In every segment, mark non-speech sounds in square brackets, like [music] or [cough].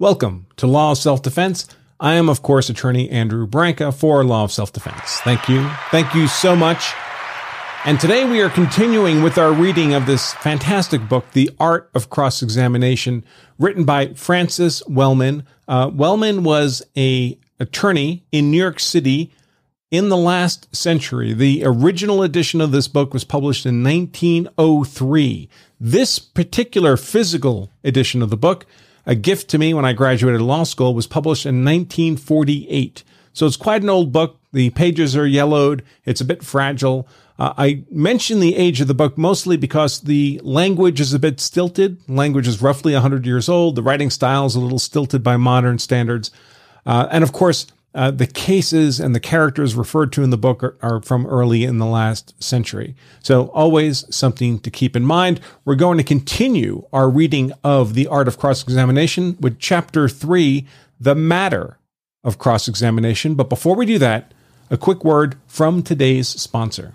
Welcome to Law of Self Defense. I am, of course, attorney Andrew Branca for Law of Self Defense. Thank you. Thank you so much. And today we are continuing with our reading of this fantastic book, The Art of Cross Examination, written by Francis Wellman. Uh, Wellman was a attorney in New York City in the last century. The original edition of this book was published in 1903. This particular physical edition of the book a Gift to Me when I graduated law school was published in 1948. So it's quite an old book. The pages are yellowed. It's a bit fragile. Uh, I mention the age of the book mostly because the language is a bit stilted. Language is roughly 100 years old. The writing style is a little stilted by modern standards. Uh, and of course, uh, the cases and the characters referred to in the book are, are, from early in the last century. So, always something to keep in mind. We're going to continue our reading of The Art of Cross Examination with Chapter 3 The Matter of Cross Examination. But before we do that, a quick word from today's sponsor.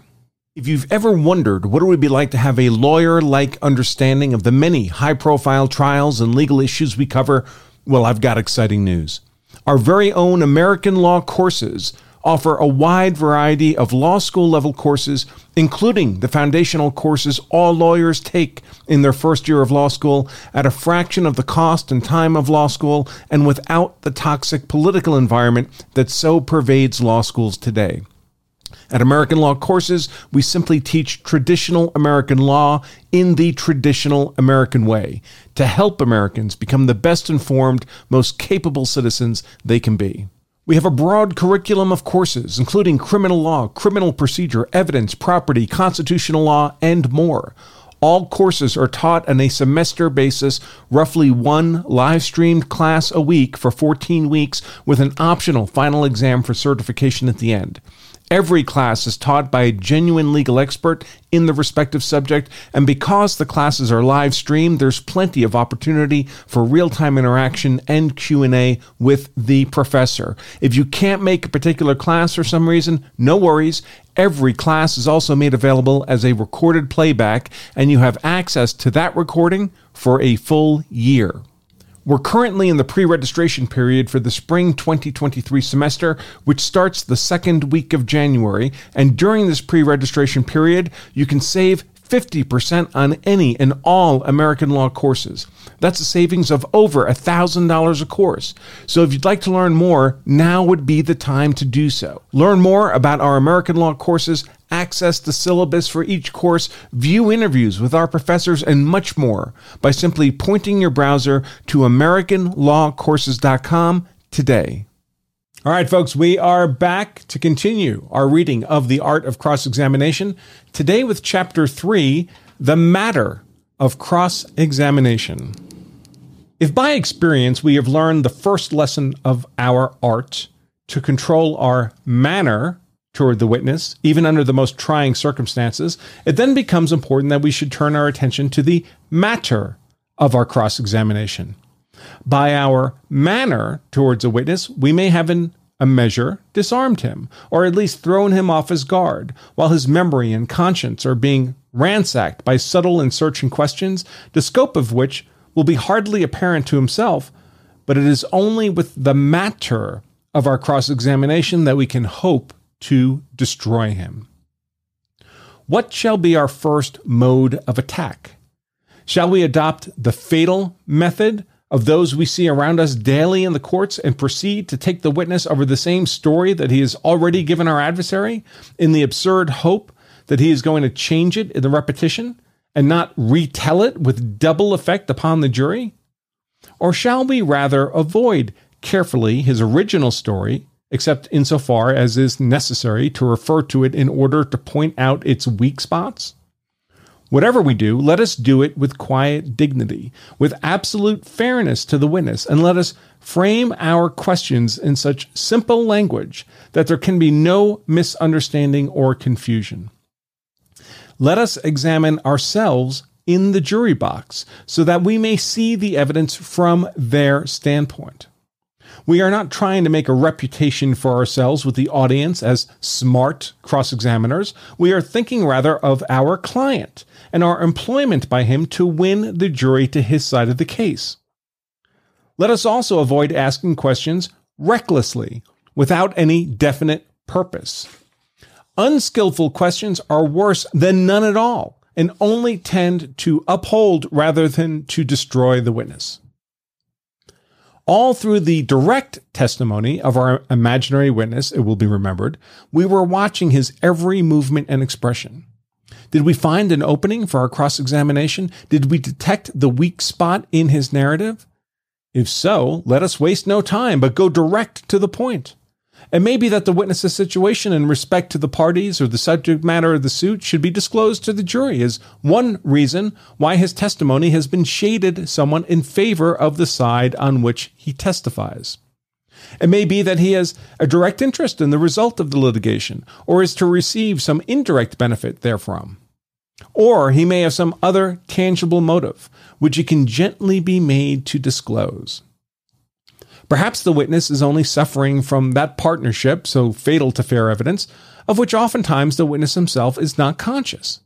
If you've ever wondered what it would be like to have a lawyer like understanding of the many high profile trials and legal issues we cover, well, I've got exciting news. Our very own American Law courses offer a wide variety of law school level courses, including the foundational courses all lawyers take in their first year of law school at a fraction of the cost and time of law school and without the toxic political environment that so pervades law schools today. At American Law courses, we simply teach traditional American law in the traditional American way to help Americans become the best informed, most capable citizens they can be. We have a broad curriculum of courses, including criminal law, criminal procedure, evidence, property, constitutional law, and more. All courses are taught on a semester basis, roughly one live streamed class a week for 14 weeks, with an optional final exam for certification at the end. Every class is taught by a genuine legal expert in the respective subject, and because the classes are live streamed, there's plenty of opportunity for real-time interaction and Q&A with the professor. If you can't make a particular class for some reason, no worries. Every class is also made available as a recorded playback, and you have access to that recording for a full year. We're currently in the pre registration period for the spring 2023 semester, which starts the second week of January. And during this pre registration period, you can save 50% on any and all American law courses. That's a savings of over $1,000 a course. So if you'd like to learn more, now would be the time to do so. Learn more about our American law courses, access the syllabus for each course, view interviews with our professors, and much more by simply pointing your browser to AmericanLawCourses.com today. All right, folks, we are back to continue our reading of The Art of Cross Examination. Today, with Chapter 3 The Matter of Cross Examination. If by experience we have learned the first lesson of our art to control our manner toward the witness, even under the most trying circumstances, it then becomes important that we should turn our attention to the matter of our cross examination. By our manner towards a witness, we may have in a measure disarmed him, or at least thrown him off his guard, while his memory and conscience are being ransacked by subtle and searching questions, the scope of which will be hardly apparent to himself, but it is only with the matter of our cross examination that we can hope to destroy him. What shall be our first mode of attack? Shall we adopt the fatal method of those we see around us daily in the courts and proceed to take the witness over the same story that he has already given our adversary in the absurd hope that he is going to change it in the repetition and not retell it with double effect upon the jury? Or shall we rather avoid carefully his original story, except insofar as is necessary to refer to it in order to point out its weak spots? Whatever we do, let us do it with quiet dignity, with absolute fairness to the witness, and let us frame our questions in such simple language that there can be no misunderstanding or confusion. Let us examine ourselves in the jury box so that we may see the evidence from their standpoint. We are not trying to make a reputation for ourselves with the audience as smart cross examiners. We are thinking rather of our client and our employment by him to win the jury to his side of the case. Let us also avoid asking questions recklessly without any definite purpose. Unskillful questions are worse than none at all and only tend to uphold rather than to destroy the witness. All through the direct testimony of our imaginary witness, it will be remembered, we were watching his every movement and expression. Did we find an opening for our cross examination? Did we detect the weak spot in his narrative? If so, let us waste no time, but go direct to the point. It may be that the witness's situation in respect to the parties or the subject matter of the suit should be disclosed to the jury as one reason why his testimony has been shaded somewhat in favor of the side on which he testifies. It may be that he has a direct interest in the result of the litigation, or is to receive some indirect benefit therefrom. Or he may have some other tangible motive, which he can gently be made to disclose. Perhaps the witness is only suffering from that partnership, so fatal to fair evidence, of which oftentimes the witness himself is not conscious.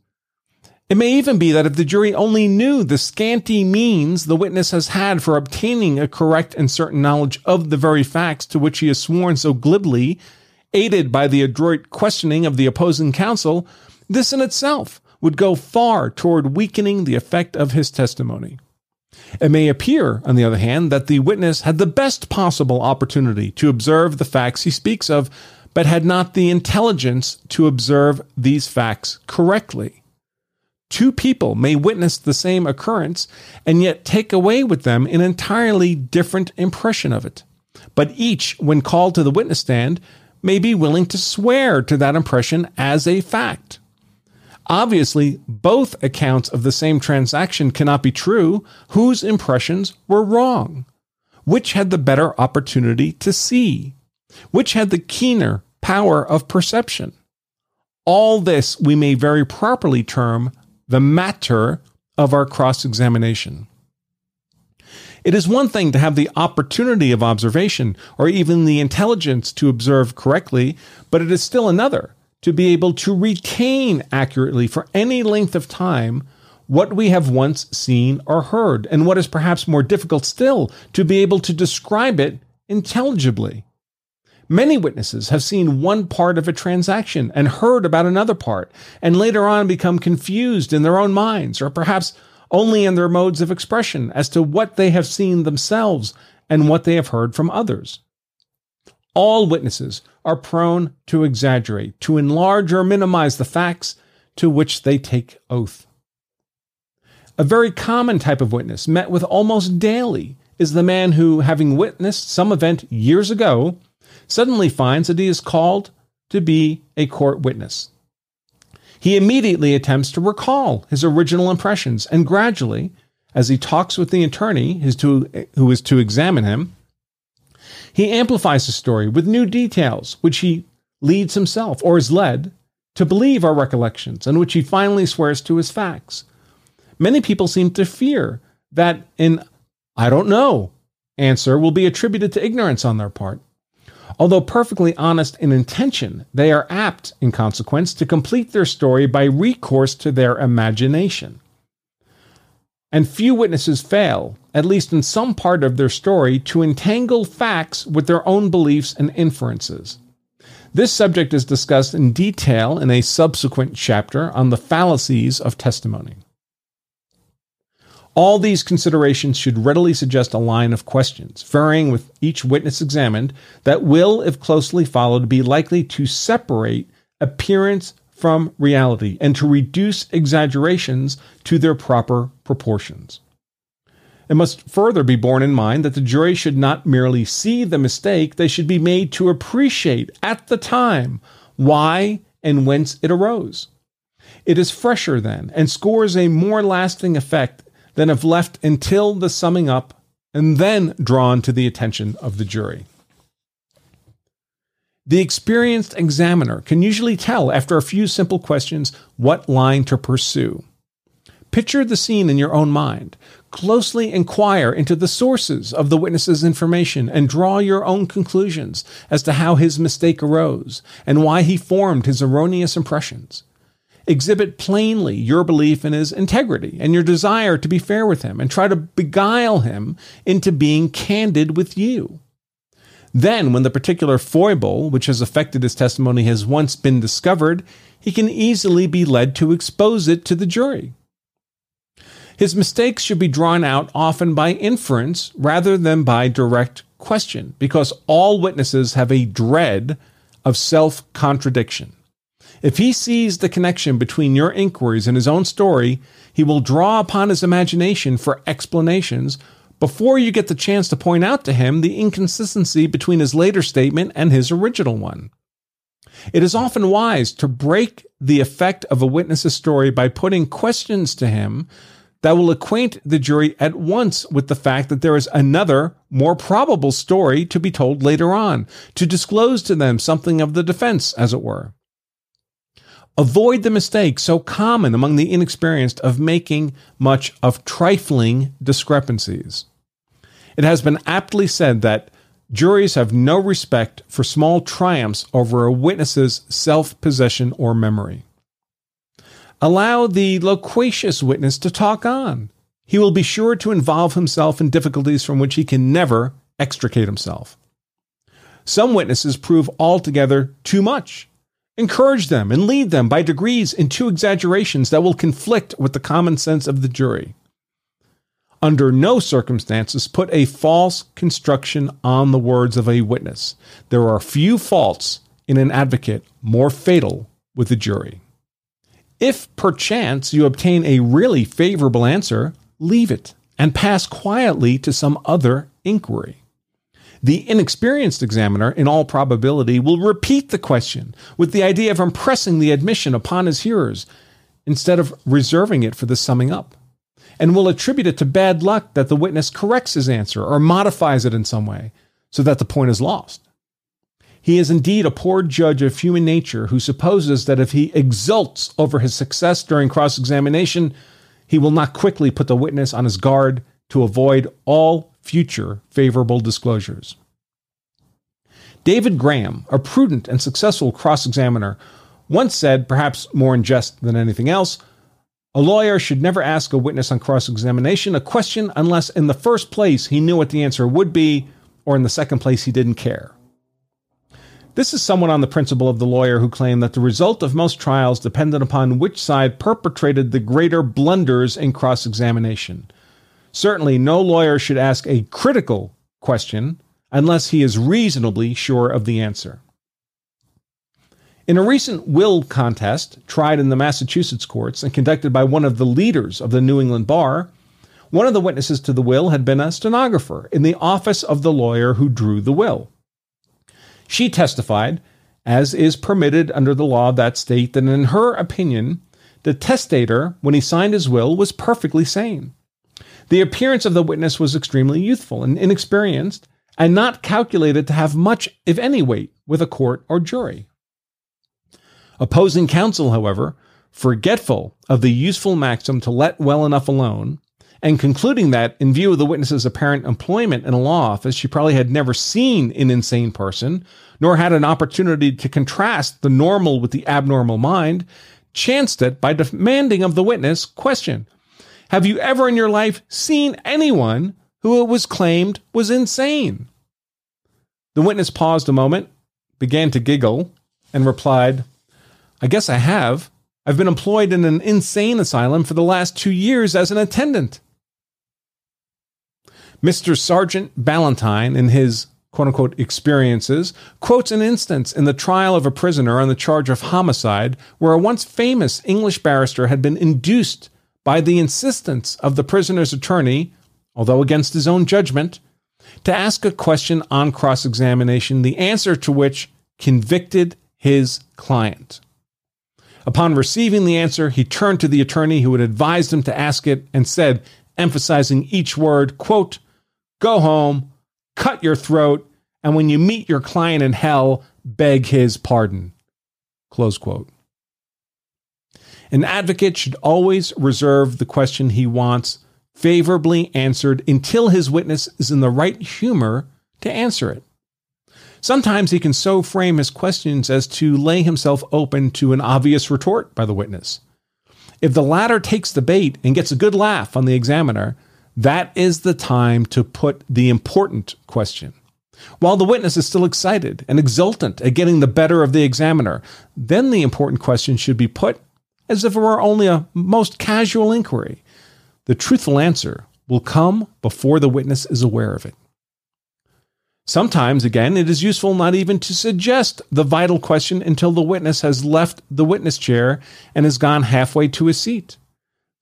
It may even be that if the jury only knew the scanty means the witness has had for obtaining a correct and certain knowledge of the very facts to which he has sworn so glibly, aided by the adroit questioning of the opposing counsel, this in itself would go far toward weakening the effect of his testimony. It may appear, on the other hand, that the witness had the best possible opportunity to observe the facts he speaks of, but had not the intelligence to observe these facts correctly. Two people may witness the same occurrence and yet take away with them an entirely different impression of it. But each, when called to the witness stand, may be willing to swear to that impression as a fact. Obviously, both accounts of the same transaction cannot be true. Whose impressions were wrong? Which had the better opportunity to see? Which had the keener power of perception? All this we may very properly term the matter of our cross examination. It is one thing to have the opportunity of observation or even the intelligence to observe correctly, but it is still another to be able to retain accurately for any length of time what we have once seen or heard, and what is perhaps more difficult still, to be able to describe it intelligibly. Many witnesses have seen one part of a transaction and heard about another part, and later on become confused in their own minds, or perhaps only in their modes of expression as to what they have seen themselves and what they have heard from others. All witnesses are prone to exaggerate, to enlarge or minimize the facts to which they take oath. A very common type of witness, met with almost daily, is the man who, having witnessed some event years ago, suddenly finds that he is called to be a court witness. He immediately attempts to recall his original impressions, and gradually, as he talks with the attorney who is to examine him, he amplifies the story with new details, which he leads himself or is led to believe are recollections, and which he finally swears to as facts. Many people seem to fear that an I don't know answer will be attributed to ignorance on their part. Although perfectly honest in intention, they are apt, in consequence, to complete their story by recourse to their imagination. And few witnesses fail, at least in some part of their story, to entangle facts with their own beliefs and inferences. This subject is discussed in detail in a subsequent chapter on the fallacies of testimony. All these considerations should readily suggest a line of questions, varying with each witness examined, that will, if closely followed, be likely to separate appearance from reality and to reduce exaggerations to their proper proportions. It must further be borne in mind that the jury should not merely see the mistake, they should be made to appreciate at the time why and whence it arose. It is fresher then and scores a more lasting effect than if left until the summing up and then drawn to the attention of the jury. The experienced examiner can usually tell after a few simple questions what line to pursue. Picture the scene in your own mind. Closely inquire into the sources of the witness's information and draw your own conclusions as to how his mistake arose and why he formed his erroneous impressions. Exhibit plainly your belief in his integrity and your desire to be fair with him, and try to beguile him into being candid with you. Then, when the particular foible which has affected his testimony has once been discovered, he can easily be led to expose it to the jury. His mistakes should be drawn out often by inference rather than by direct question, because all witnesses have a dread of self contradiction. If he sees the connection between your inquiries and his own story, he will draw upon his imagination for explanations before you get the chance to point out to him the inconsistency between his later statement and his original one. It is often wise to break the effect of a witness's story by putting questions to him that will acquaint the jury at once with the fact that there is another, more probable story to be told later on, to disclose to them something of the defense, as it were. Avoid the mistake so common among the inexperienced of making much of trifling discrepancies. It has been aptly said that juries have no respect for small triumphs over a witness's self possession or memory. Allow the loquacious witness to talk on. He will be sure to involve himself in difficulties from which he can never extricate himself. Some witnesses prove altogether too much. Encourage them and lead them by degrees into exaggerations that will conflict with the common sense of the jury. Under no circumstances put a false construction on the words of a witness. There are few faults in an advocate more fatal with a jury. If perchance you obtain a really favorable answer, leave it and pass quietly to some other inquiry. The inexperienced examiner, in all probability, will repeat the question with the idea of impressing the admission upon his hearers instead of reserving it for the summing up, and will attribute it to bad luck that the witness corrects his answer or modifies it in some way so that the point is lost. He is indeed a poor judge of human nature who supposes that if he exults over his success during cross examination, he will not quickly put the witness on his guard to avoid all future favorable disclosures. David Graham, a prudent and successful cross examiner, once said, perhaps more in jest than anything else, a lawyer should never ask a witness on cross examination a question unless, in the first place, he knew what the answer would be, or in the second place, he didn't care. This is somewhat on the principle of the lawyer who claimed that the result of most trials depended upon which side perpetrated the greater blunders in cross examination. Certainly, no lawyer should ask a critical question unless he is reasonably sure of the answer. In a recent will contest tried in the Massachusetts courts and conducted by one of the leaders of the New England bar, one of the witnesses to the will had been a stenographer in the office of the lawyer who drew the will. She testified, as is permitted under the law of that state, that in her opinion, the testator, when he signed his will, was perfectly sane. The appearance of the witness was extremely youthful and inexperienced, and not calculated to have much, if any, weight with a court or jury. Opposing counsel, however, forgetful of the useful maxim to let well enough alone, and concluding that, in view of the witness's apparent employment in a law office, she probably had never seen an insane person, nor had an opportunity to contrast the normal with the abnormal mind, chanced it by demanding of the witness, question, have you ever in your life seen anyone who it was claimed was insane? The witness paused a moment, began to giggle, and replied, I guess I have. I've been employed in an insane asylum for the last two years as an attendant. Mr. Sergeant Ballantine, in his quote unquote experiences, quotes an instance in the trial of a prisoner on the charge of homicide where a once famous English barrister had been induced by the insistence of the prisoner's attorney, although against his own judgment, to ask a question on cross examination, the answer to which convicted his client. Upon receiving the answer, he turned to the attorney who had advised him to ask it and said, emphasizing each word, quote, go home, cut your throat, and when you meet your client in hell, beg his pardon. Close quote. An advocate should always reserve the question he wants favorably answered until his witness is in the right humor to answer it. Sometimes he can so frame his questions as to lay himself open to an obvious retort by the witness. If the latter takes the bait and gets a good laugh on the examiner, that is the time to put the important question. While the witness is still excited and exultant at getting the better of the examiner, then the important question should be put as if it were only a most casual inquiry. The truthful answer will come before the witness is aware of it. Sometimes, again, it is useful not even to suggest the vital question until the witness has left the witness chair and has gone halfway to his seat.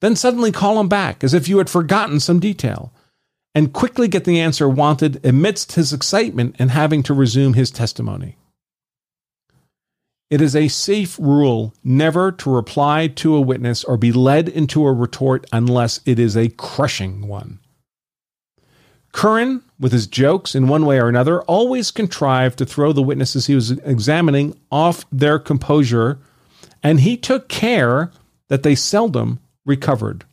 Then suddenly call him back as if you had forgotten some detail, and quickly get the answer wanted amidst his excitement in having to resume his testimony. It is a safe rule never to reply to a witness or be led into a retort unless it is a crushing one. Curran, with his jokes in one way or another, always contrived to throw the witnesses he was examining off their composure, and he took care that they seldom recovered.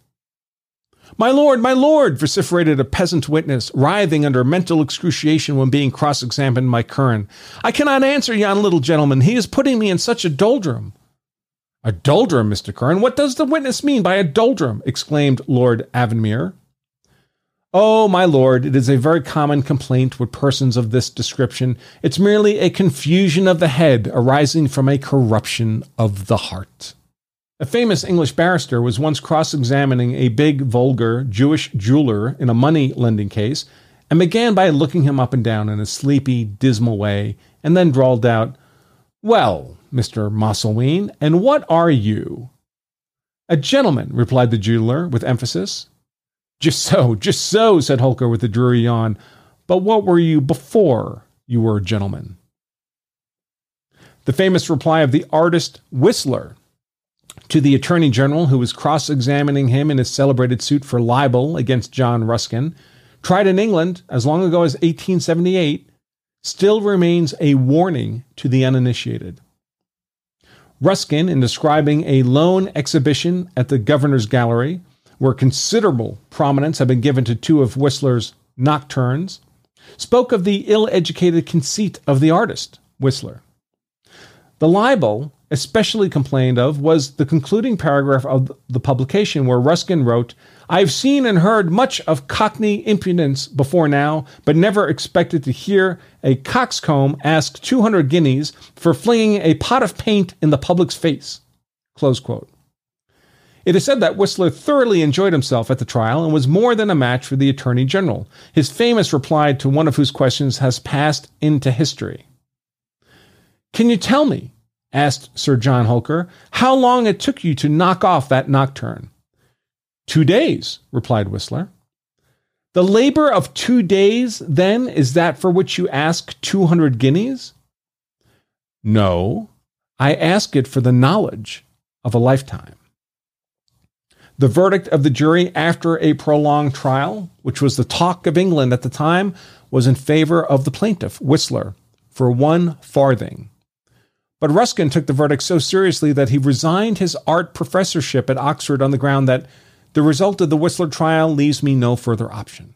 My lord, my lord, vociferated a peasant witness, writhing under mental excruciation when being cross examined by Curran. I cannot answer yon little gentleman. He is putting me in such a doldrum. A doldrum, Mr. Curran? What does the witness mean by a doldrum? exclaimed Lord Avonmore. Oh, my lord, it is a very common complaint with persons of this description. It's merely a confusion of the head arising from a corruption of the heart. A famous English barrister was once cross examining a big, vulgar Jewish jeweler in a money lending case and began by looking him up and down in a sleepy, dismal way, and then drawled out, Well, Mr. Mosselween, and what are you? A gentleman, replied the jeweler with emphasis. Just so, just so, said Holker with a dreary yawn. But what were you before you were a gentleman? The famous reply of the artist Whistler to the Attorney General, who was cross examining him in his celebrated suit for libel against John Ruskin, tried in England as long ago as 1878, still remains a warning to the uninitiated. Ruskin, in describing a lone exhibition at the Grosvenor Gallery, where considerable prominence had been given to two of Whistler's nocturnes, spoke of the ill educated conceit of the artist, Whistler. The libel especially complained of was the concluding paragraph of the publication where Ruskin wrote, I've seen and heard much of cockney impudence before now, but never expected to hear a coxcomb ask 200 guineas for flinging a pot of paint in the public's face. Close quote. It is said that Whistler thoroughly enjoyed himself at the trial and was more than a match for the Attorney General. His famous reply to one of whose questions has passed into history. Can you tell me, asked Sir John Holker, how long it took you to knock off that nocturne? Two days, replied Whistler. The labor of two days, then, is that for which you ask 200 guineas? No, I ask it for the knowledge of a lifetime. The verdict of the jury after a prolonged trial, which was the talk of England at the time, was in favor of the plaintiff, Whistler, for one farthing. But Ruskin took the verdict so seriously that he resigned his art professorship at Oxford on the ground that the result of the Whistler trial leaves me no further option.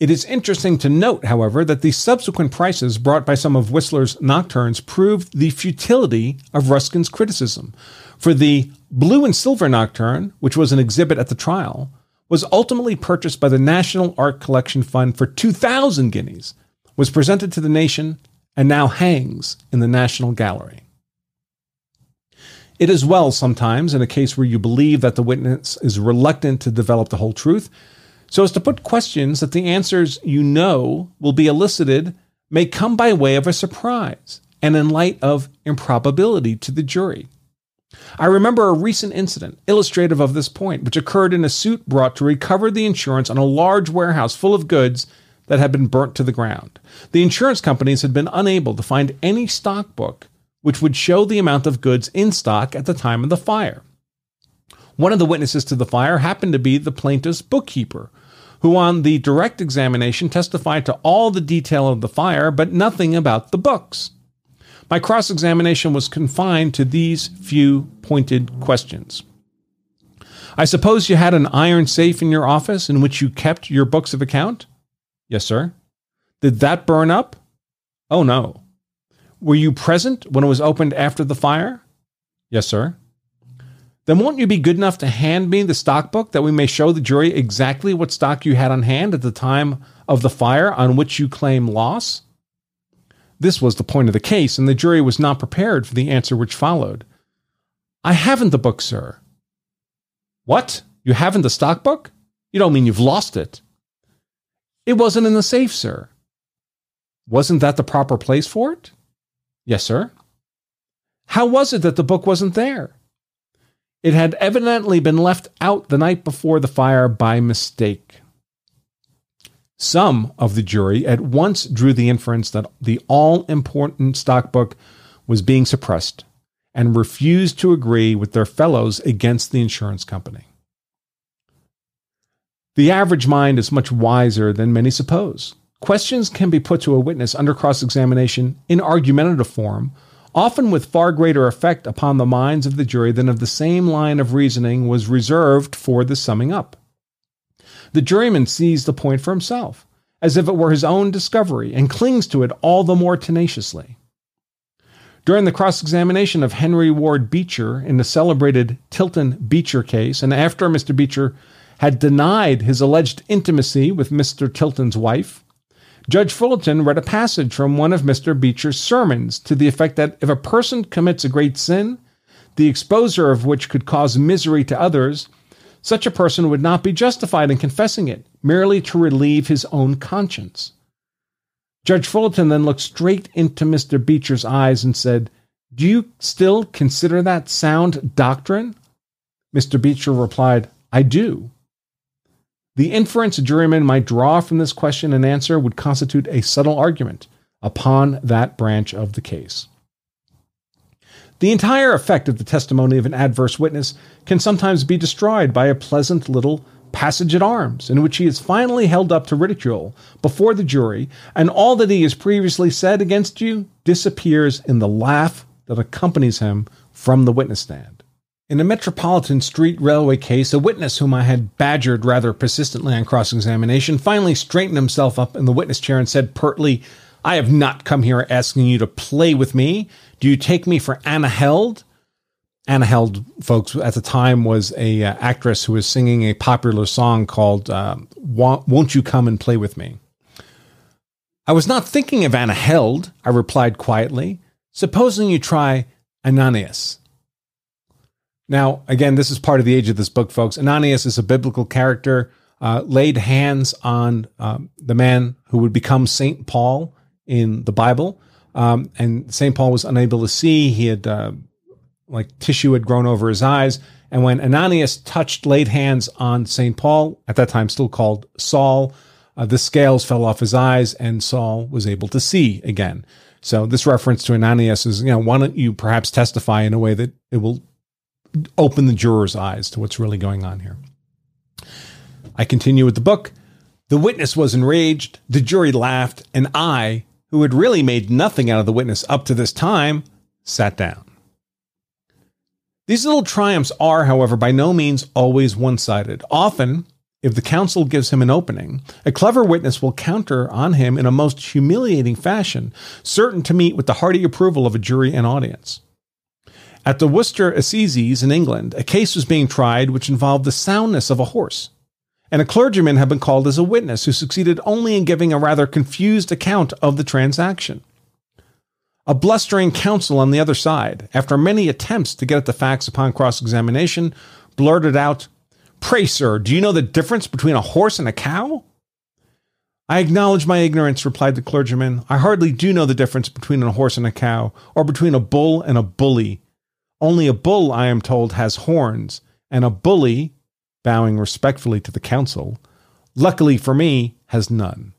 It is interesting to note, however, that the subsequent prices brought by some of Whistler's nocturnes proved the futility of Ruskin's criticism. For the Blue and Silver Nocturne, which was an exhibit at the trial, was ultimately purchased by the National Art Collection Fund for 2,000 guineas, was presented to the nation, and now hangs in the National Gallery. It is well sometimes in a case where you believe that the witness is reluctant to develop the whole truth, so as to put questions that the answers you know will be elicited may come by way of a surprise and in light of improbability to the jury. I remember a recent incident illustrative of this point, which occurred in a suit brought to recover the insurance on a large warehouse full of goods that had been burnt to the ground. The insurance companies had been unable to find any stock book which would show the amount of goods in stock at the time of the fire. One of the witnesses to the fire happened to be the plaintiff's bookkeeper, who on the direct examination testified to all the detail of the fire, but nothing about the books. My cross examination was confined to these few pointed questions. I suppose you had an iron safe in your office in which you kept your books of account? Yes, sir. Did that burn up? Oh, no. Were you present when it was opened after the fire? Yes, sir. Then won't you be good enough to hand me the stock book that we may show the jury exactly what stock you had on hand at the time of the fire on which you claim loss? This was the point of the case, and the jury was not prepared for the answer which followed. I haven't the book, sir. What? You haven't the stock book? You don't mean you've lost it. It wasn't in the safe, sir. Wasn't that the proper place for it? Yes, sir. How was it that the book wasn't there? It had evidently been left out the night before the fire by mistake. Some of the jury at once drew the inference that the all important stock book was being suppressed and refused to agree with their fellows against the insurance company. The average mind is much wiser than many suppose. Questions can be put to a witness under cross examination in argumentative form, often with far greater effect upon the minds of the jury than if the same line of reasoning was reserved for the summing up. The juryman sees the point for himself, as if it were his own discovery, and clings to it all the more tenaciously. During the cross examination of Henry Ward Beecher in the celebrated Tilton Beecher case, and after Mr. Beecher had denied his alleged intimacy with Mr. Tilton's wife, Judge Fullerton read a passage from one of Mr. Beecher's sermons to the effect that if a person commits a great sin, the exposure of which could cause misery to others, such a person would not be justified in confessing it, merely to relieve his own conscience. Judge Fullerton then looked straight into Mr. Beecher's eyes and said, Do you still consider that sound doctrine? Mr. Beecher replied, I do. The inference a juryman might draw from this question and answer would constitute a subtle argument upon that branch of the case. The entire effect of the testimony of an adverse witness can sometimes be destroyed by a pleasant little passage at arms, in which he is finally held up to ridicule before the jury, and all that he has previously said against you disappears in the laugh that accompanies him from the witness stand. In a Metropolitan Street Railway case, a witness whom I had badgered rather persistently on cross examination finally straightened himself up in the witness chair and said pertly, I have not come here asking you to play with me. Do you take me for Anna Held? Anna Held, folks, at the time was a uh, actress who was singing a popular song called uh, "Won't You Come and Play with Me." I was not thinking of Anna Held. I replied quietly. Supposing you try Ananias. Now, again, this is part of the age of this book, folks. Ananias is a biblical character. Uh, laid hands on um, the man who would become Saint Paul in the Bible, um, and Saint Paul was unable to see. He had uh, like tissue had grown over his eyes. And when Ananias touched, laid hands on St. Paul, at that time still called Saul, uh, the scales fell off his eyes and Saul was able to see again. So this reference to Ananias is, you know, why don't you perhaps testify in a way that it will open the juror's eyes to what's really going on here? I continue with the book. The witness was enraged, the jury laughed, and I, who had really made nothing out of the witness up to this time, sat down. These little triumphs are, however, by no means always one sided. Often, if the counsel gives him an opening, a clever witness will counter on him in a most humiliating fashion, certain to meet with the hearty approval of a jury and audience. At the Worcester Assizes in England, a case was being tried which involved the soundness of a horse, and a clergyman had been called as a witness who succeeded only in giving a rather confused account of the transaction. A blustering counsel on the other side, after many attempts to get at the facts upon cross examination, blurted out, Pray, sir, do you know the difference between a horse and a cow? I acknowledge my ignorance, replied the clergyman. I hardly do know the difference between a horse and a cow, or between a bull and a bully. Only a bull, I am told, has horns, and a bully, bowing respectfully to the council, luckily for me, has none.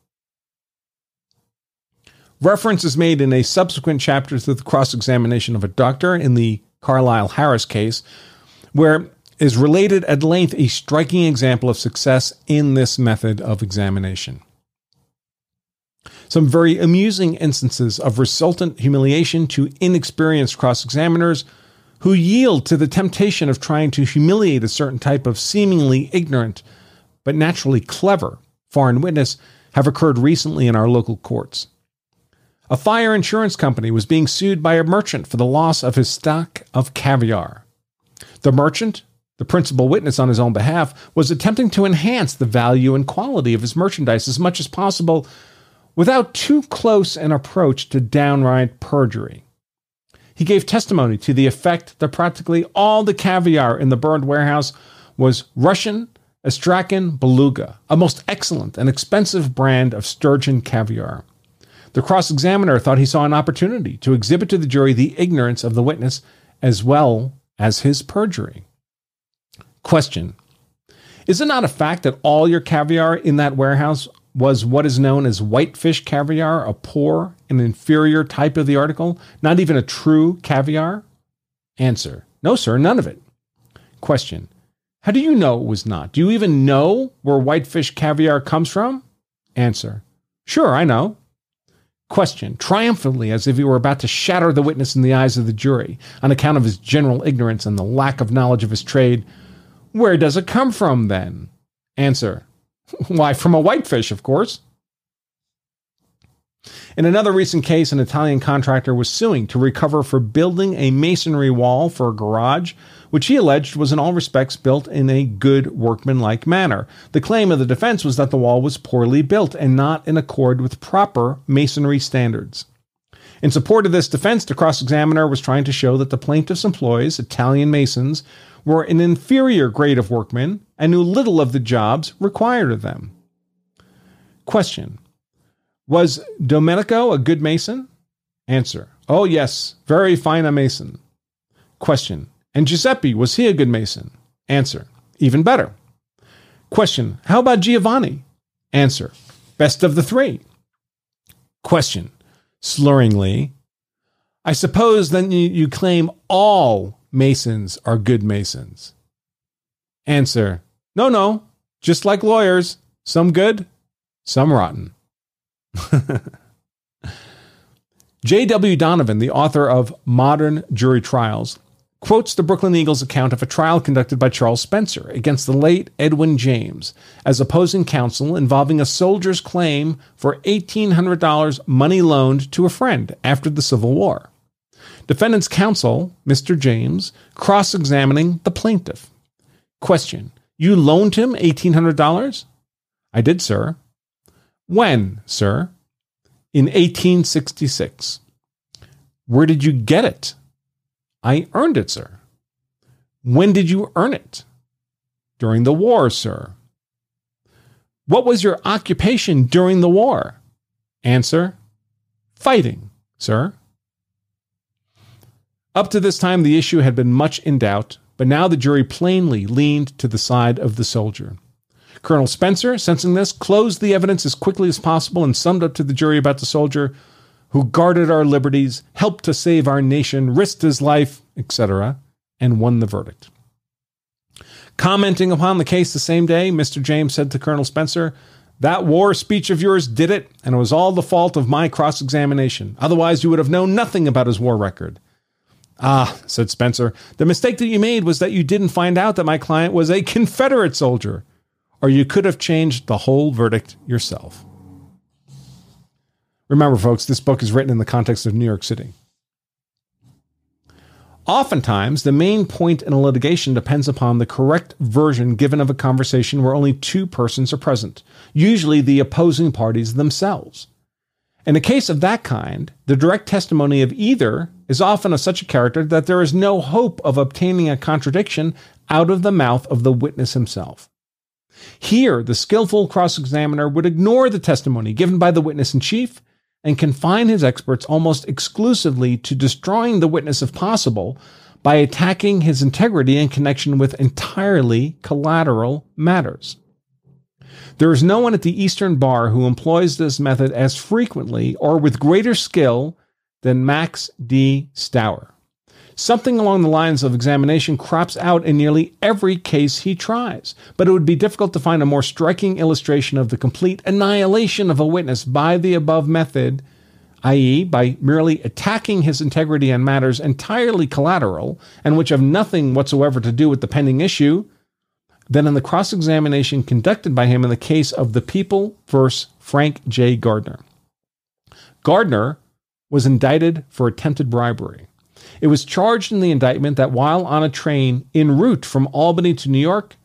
Reference is made in a subsequent chapter to the cross examination of a doctor in the Carlyle Harris case, where is related at length a striking example of success in this method of examination. Some very amusing instances of resultant humiliation to inexperienced cross examiners who yield to the temptation of trying to humiliate a certain type of seemingly ignorant but naturally clever foreign witness have occurred recently in our local courts. A fire insurance company was being sued by a merchant for the loss of his stock of caviar. The merchant, the principal witness on his own behalf, was attempting to enhance the value and quality of his merchandise as much as possible without too close an approach to downright perjury. He gave testimony to the effect that practically all the caviar in the burned warehouse was Russian Astrakhan Beluga, a most excellent and expensive brand of sturgeon caviar. The cross examiner thought he saw an opportunity to exhibit to the jury the ignorance of the witness as well as his perjury. Question Is it not a fact that all your caviar in that warehouse was what is known as whitefish caviar, a poor and inferior type of the article, not even a true caviar? Answer No, sir, none of it. Question How do you know it was not? Do you even know where whitefish caviar comes from? Answer Sure, I know. Question triumphantly, as if he were about to shatter the witness in the eyes of the jury on account of his general ignorance and the lack of knowledge of his trade. Where does it come from then? Answer [laughs] Why, from a whitefish, of course. In another recent case, an Italian contractor was suing to recover for building a masonry wall for a garage which he alleged was in all respects built in a good workmanlike manner. The claim of the defense was that the wall was poorly built and not in accord with proper masonry standards. In support of this defense, the cross examiner was trying to show that the plaintiff's employees, Italian masons, were an inferior grade of workmen and knew little of the jobs required of them. Question Was Domenico a good mason? Answer Oh, yes, very fine a mason. Question and Giuseppe, was he a good mason? Answer, even better. Question, how about Giovanni? Answer, best of the three. Question, slurringly, I suppose then you, you claim all masons are good masons. Answer, no, no, just like lawyers, some good, some rotten. [laughs] J.W. Donovan, the author of Modern Jury Trials, quotes the Brooklyn Eagles account of a trial conducted by Charles Spencer against the late Edwin James as opposing counsel involving a soldier's claim for $1,800 money loaned to a friend after the Civil War. Defendant's counsel, Mr. James, cross examining the plaintiff. Question You loaned him $1,800? I did, sir. When, sir? In 1866. Where did you get it? I earned it, sir. When did you earn it? During the war, sir. What was your occupation during the war? Answer Fighting, sir. Up to this time, the issue had been much in doubt, but now the jury plainly leaned to the side of the soldier. Colonel Spencer, sensing this, closed the evidence as quickly as possible and summed up to the jury about the soldier who guarded our liberties, helped to save our nation, risked his life, etc., and won the verdict. Commenting upon the case the same day, Mr. James said to Colonel Spencer, That war speech of yours did it, and it was all the fault of my cross examination. Otherwise, you would have known nothing about his war record. Ah, said Spencer, the mistake that you made was that you didn't find out that my client was a Confederate soldier, or you could have changed the whole verdict yourself. Remember, folks, this book is written in the context of New York City. Oftentimes, the main point in a litigation depends upon the correct version given of a conversation where only two persons are present, usually the opposing parties themselves. In a case of that kind, the direct testimony of either is often of such a character that there is no hope of obtaining a contradiction out of the mouth of the witness himself. Here, the skillful cross examiner would ignore the testimony given by the witness in chief and confine his experts almost exclusively to destroying the witness if possible by attacking his integrity in connection with entirely collateral matters. There is no one at the Eastern Bar who employs this method as frequently or with greater skill than Max D. Steuer. Something along the lines of examination crops out in nearly every case he tries, but it would be difficult to find a more striking illustration of the complete annihilation of a witness by the above method, i.e., by merely attacking his integrity on matters entirely collateral and which have nothing whatsoever to do with the pending issue, than in the cross examination conducted by him in the case of the People versus Frank J. Gardner. Gardner was indicted for attempted bribery. It was charged in the indictment that while on a train en route from Albany to New York,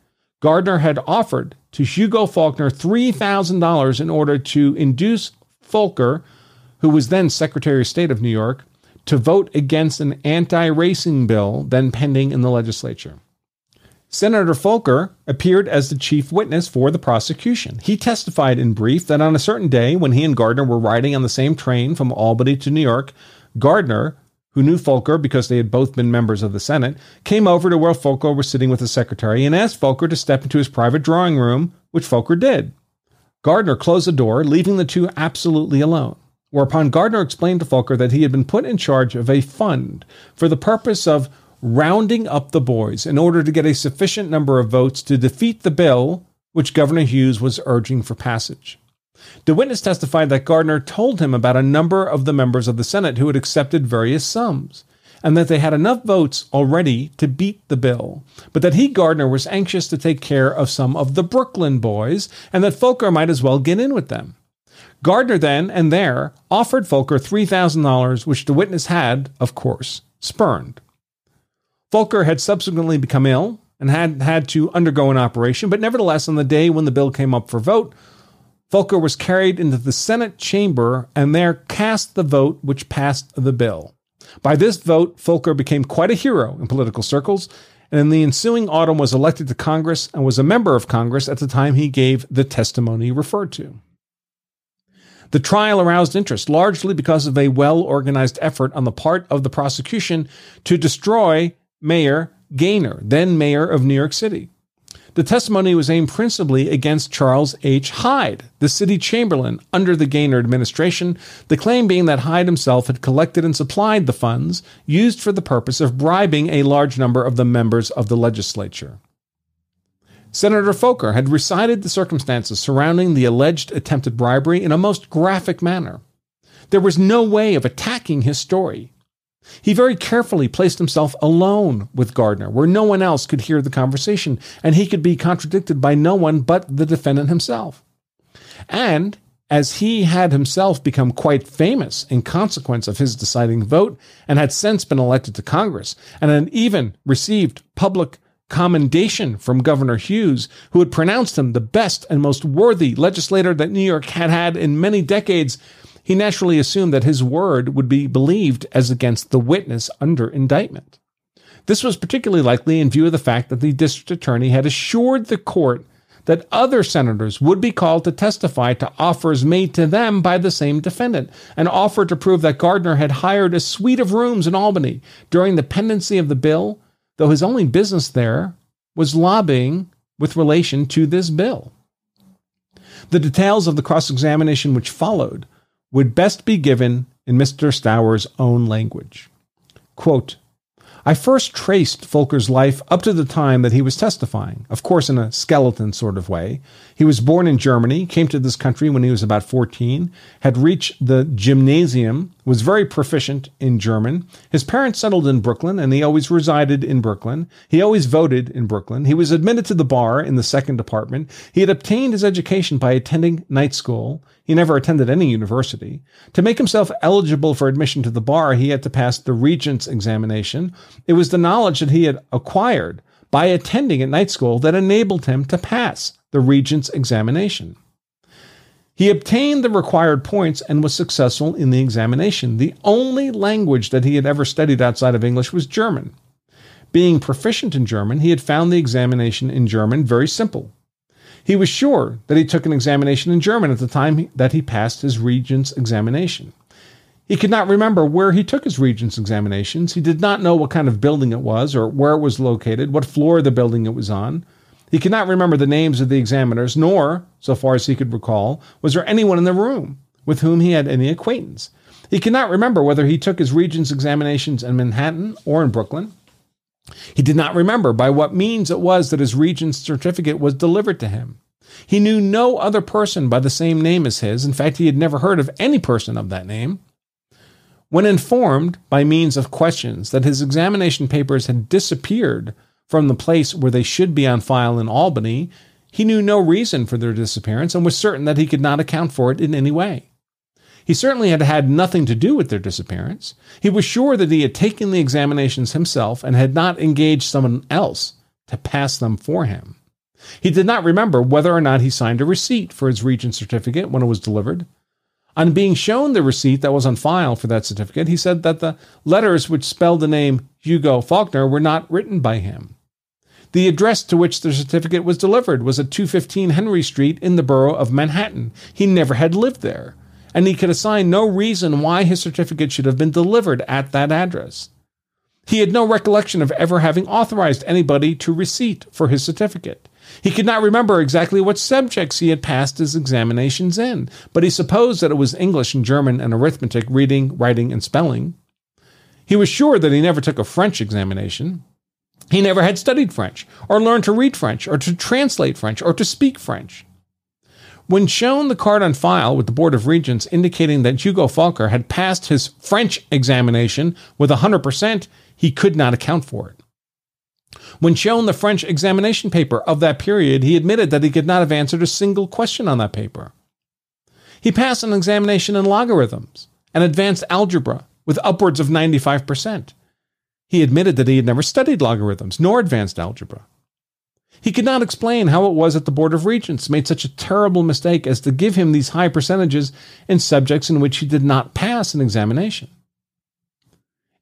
Gardner had offered to Hugo Faulkner $3,000 in order to induce Faulkner, who was then Secretary of State of New York, to vote against an anti racing bill then pending in the legislature. Senator Foelker appeared as the chief witness for the prosecution. He testified in brief that on a certain day when he and Gardner were riding on the same train from Albany to New York, Gardner, who knew Foelker because they had both been members of the Senate, came over to where Foelker was sitting with the secretary and asked Foelker to step into his private drawing room, which Foelker did. Gardner closed the door, leaving the two absolutely alone. Whereupon Gardner explained to Foelker that he had been put in charge of a fund for the purpose of rounding up the boys in order to get a sufficient number of votes to defeat the bill which Governor Hughes was urging for passage. The witness testified that Gardner told him about a number of the members of the Senate who had accepted various sums, and that they had enough votes already to beat the bill, but that he, Gardner, was anxious to take care of some of the Brooklyn boys, and that Foelker might as well get in with them. Gardner then and there offered Foelker $3,000, which the witness had, of course, spurned. Foelker had subsequently become ill and had had to undergo an operation, but nevertheless, on the day when the bill came up for vote, Foelker was carried into the Senate chamber and there cast the vote which passed the bill. By this vote, Foelker became quite a hero in political circles, and in the ensuing autumn was elected to Congress and was a member of Congress at the time he gave the testimony referred to. The trial aroused interest largely because of a well organized effort on the part of the prosecution to destroy Mayor Gaynor, then mayor of New York City. The testimony was aimed principally against Charles H. Hyde, the city chamberlain under the Gaynor administration, the claim being that Hyde himself had collected and supplied the funds used for the purpose of bribing a large number of the members of the legislature. Senator Foelker had recited the circumstances surrounding the alleged attempted bribery in a most graphic manner. There was no way of attacking his story. He very carefully placed himself alone with Gardner, where no one else could hear the conversation, and he could be contradicted by no one but the defendant himself. And as he had himself become quite famous in consequence of his deciding vote, and had since been elected to Congress, and had even received public commendation from Governor Hughes, who had pronounced him the best and most worthy legislator that New York had had in many decades, he naturally assumed that his word would be believed as against the witness under indictment. This was particularly likely in view of the fact that the district attorney had assured the court that other senators would be called to testify to offers made to them by the same defendant, and offered to prove that Gardner had hired a suite of rooms in Albany during the pendency of the bill, though his only business there was lobbying with relation to this bill. The details of the cross examination which followed would best be given in Mr. Steuer's own language. Quote, I first traced Foelker's life up to the time that he was testifying, of course, in a skeleton sort of way. He was born in Germany, came to this country when he was about 14, had reached the gymnasium, was very proficient in German. His parents settled in Brooklyn, and he always resided in Brooklyn. He always voted in Brooklyn. He was admitted to the bar in the second department. He had obtained his education by attending night school. He never attended any university. To make himself eligible for admission to the bar, he had to pass the regent's examination. It was the knowledge that he had acquired by attending at night school that enabled him to pass the regent's examination. He obtained the required points and was successful in the examination. The only language that he had ever studied outside of English was German. Being proficient in German, he had found the examination in German very simple. He was sure that he took an examination in German at the time that he passed his regent's examination. He could not remember where he took his regent's examinations. He did not know what kind of building it was or where it was located, what floor of the building it was on. He could not remember the names of the examiners, nor, so far as he could recall, was there anyone in the room with whom he had any acquaintance. He could not remember whether he took his regent's examinations in Manhattan or in Brooklyn. He did not remember by what means it was that his regent's certificate was delivered to him. He knew no other person by the same name as his. In fact, he had never heard of any person of that name. When informed by means of questions that his examination papers had disappeared from the place where they should be on file in Albany, he knew no reason for their disappearance and was certain that he could not account for it in any way. He certainly had had nothing to do with their disappearance. He was sure that he had taken the examinations himself and had not engaged someone else to pass them for him. He did not remember whether or not he signed a receipt for his regent certificate when it was delivered. On being shown the receipt that was on file for that certificate, he said that the letters which spelled the name Hugo Foelker were not written by him. The address to which the certificate was delivered was at 215 Henry Street in the borough of Manhattan. He never had lived there, and he could assign no reason why his certificate should have been delivered at that address. He had no recollection of ever having authorized anybody to receipt for his certificate. He could not remember exactly what subjects he had passed his examinations in, but he supposed that it was English and German and arithmetic, reading, writing, and spelling. He was sure that he never took a French examination. He never had studied French, or learned to read French, or to translate French, or to speak French. When shown the card on file with the Board of Regents indicating that Hugo Foelker had passed his French examination with 100%, he could not account for it. When shown the French examination paper of that period, he admitted that he could not have answered a single question on that paper. He passed an examination in logarithms and advanced algebra with upwards of 95%. He admitted that he had never studied logarithms nor advanced algebra. He could not explain how it was that the Board of Regents made such a terrible mistake as to give him these high percentages in subjects in which he did not pass an examination.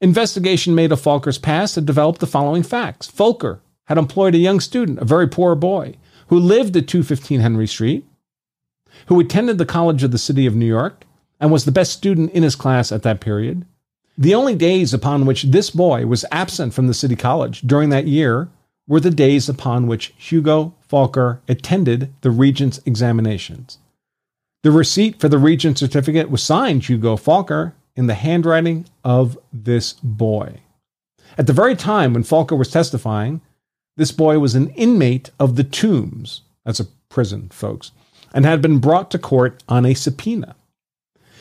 Investigation made of Foelker's past had developed the following facts. Falker had employed a young student, a very poor boy, who lived at 215 Henry Street, who attended the College of the City of New York, and was the best student in his class at that period, the only days upon which this boy was absent from the City College during that year were the days upon which Hugo Foelker attended the Regent's examinations. The receipt for the Regent's certificate was signed Hugo Foelker in the handwriting of this boy. At the very time when Foelker was testifying, this boy was an inmate of the Tombs, that's a prison, folks, and had been brought to court on a subpoena.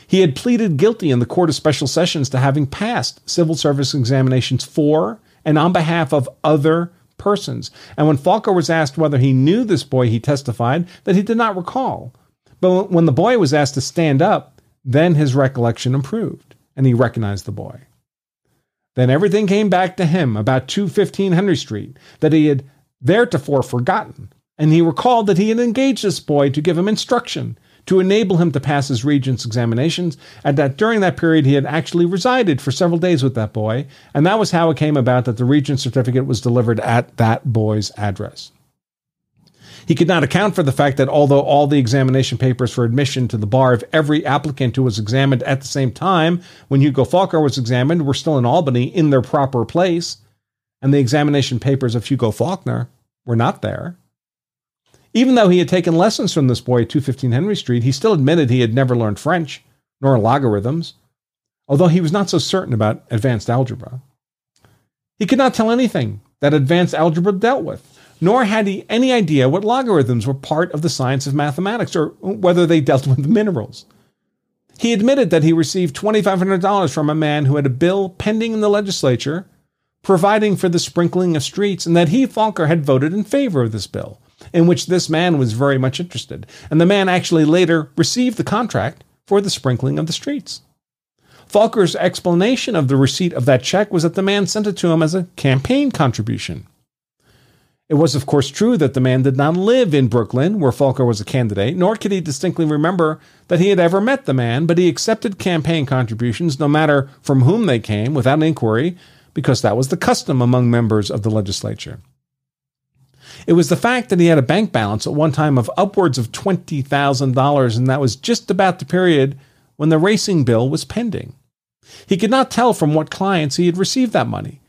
He had pleaded guilty in the Court of Special Sessions to having passed civil service examinations for and on behalf of other persons. And when Foelker was asked whether he knew this boy, he testified that he did not recall. But when the boy was asked to stand up, then his recollection improved and he recognized the boy. Then everything came back to him about 215 Henry Street that he had theretofore forgotten, and he recalled that he had engaged this boy to give him instruction to enable him to pass his regent's examinations, and that during that period he had actually resided for several days with that boy, and that was how it came about that the regent's certificate was delivered at that boy's address. He could not account for the fact that although all the examination papers for admission to the bar of every applicant who was examined at the same time when Hugo Foelker was examined were still in Albany in their proper place, and the examination papers of Hugo Foelker were not there, even though he had taken lessons from this boy at 215 Henry Street, he still admitted he had never learned French, nor logarithms, although he was not so certain about advanced algebra. He could not tell anything that advanced algebra dealt with, nor had he any idea what logarithms were part of the science of mathematics or whether they dealt with minerals. He admitted that he received $2,500 from a man who had a bill pending in the legislature providing for the sprinkling of streets, and that he, Foelker, had voted in favor of this bill in which this man was very much interested. And the man actually later received the contract for the sprinkling of the streets. Foelker's explanation of the receipt of that check was that the man sent it to him as a campaign contribution. It was, of course, true that the man did not live in Brooklyn, where Faulkner was a candidate, nor could he distinctly remember that he had ever met the man, but he accepted campaign contributions, no matter from whom they came, without inquiry, because that was the custom among members of the legislature. It was the fact that he had a bank balance at one time of upwards of $20,000, and that was just about the period when the racing bill was pending. He could not tell from what clients he had received that money,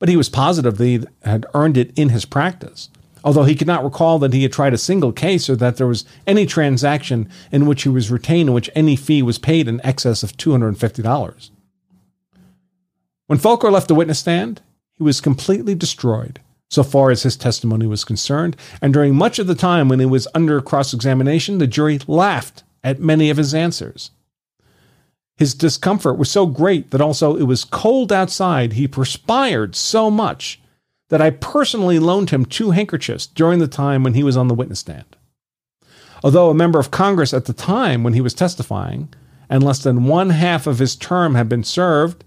but he was positive that he had earned it in his practice, although he could not recall that he had tried a single case or that there was any transaction in which he was retained in which any fee was paid in excess of $250. When Foelker left the witness stand, he was completely destroyed so far as his testimony was concerned, and during much of the time when he was under cross examination, the jury laughed at many of his answers. His discomfort was so great that also it was cold outside, he perspired so much that I personally loaned him two handkerchiefs during the time when he was on the witness stand. Although a member of Congress at the time when he was testifying, and less than one half of his term had been served,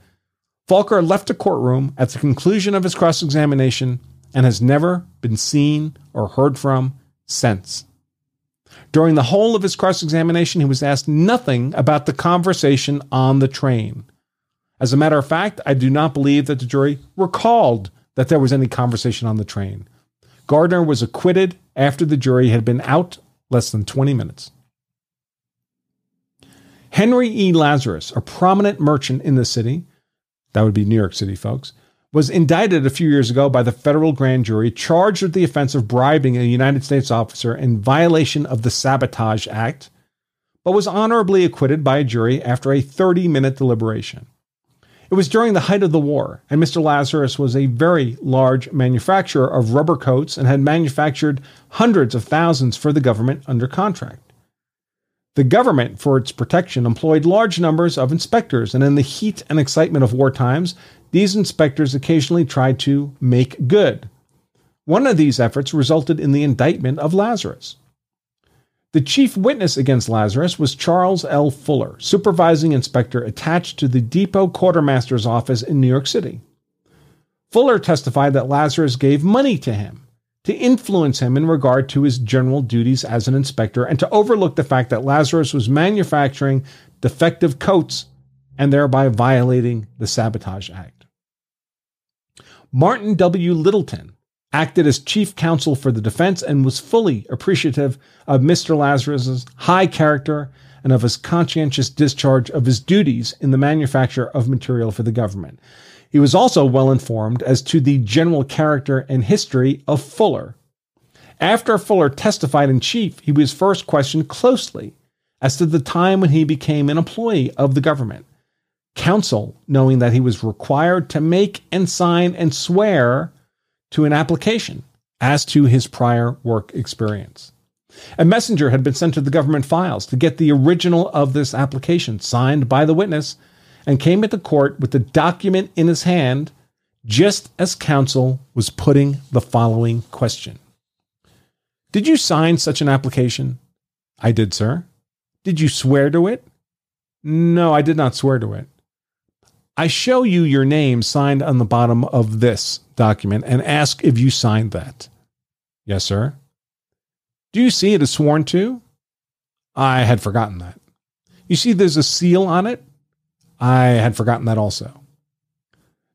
Foelker left the courtroom at the conclusion of his cross examination and has never been seen or heard from since. During the whole of his cross examination, he was asked nothing about the conversation on the train. As a matter of fact, I do not believe that the jury recalled that there was any conversation on the train. Gardner was acquitted after the jury had been out less than 20 minutes. Henry E. Lazarus, a prominent merchant in the city, that would be New York City, folks, was indicted a few years ago by the federal grand jury, charged with the offense of bribing a United States officer in violation of the Sabotage Act, but was honorably acquitted by a jury after a 30 minute deliberation. It was during the height of the war, and Mr. Lazarus was a very large manufacturer of rubber coats and had manufactured hundreds of thousands for the government under contract. The government, for its protection, employed large numbers of inspectors, and in the heat and excitement of war times, these inspectors occasionally tried to make good. One of these efforts resulted in the indictment of Lazarus. The chief witness against Lazarus was Charles L. Fuller, supervising inspector attached to the depot quartermaster's office in New York City. Fuller testified that Lazarus gave money to him to influence him in regard to his general duties as an inspector and to overlook the fact that Lazarus was manufacturing defective coats and thereby violating the Sabotage Act. Martin W. Littleton acted as chief counsel for the defense and was fully appreciative of Mr. Lazarus's high character and of his conscientious discharge of his duties in the manufacture of material for the government. He was also well informed as to the general character and history of Fuller. After Fuller testified in chief, he was first questioned closely as to the time when he became an employee of the government. Counsel, knowing that he was required to make and sign and swear to an application as to his prior work experience. A messenger had been sent to the government files to get the original of this application signed by the witness and came into court with the document in his hand just as counsel was putting the following question Did you sign such an application? I did, sir. Did you swear to it? No, I did not swear to it. I show you your name signed on the bottom of this document and ask if you signed that. Yes, sir. Do you see it is sworn to? I had forgotten that. You see, there's a seal on it? I had forgotten that also.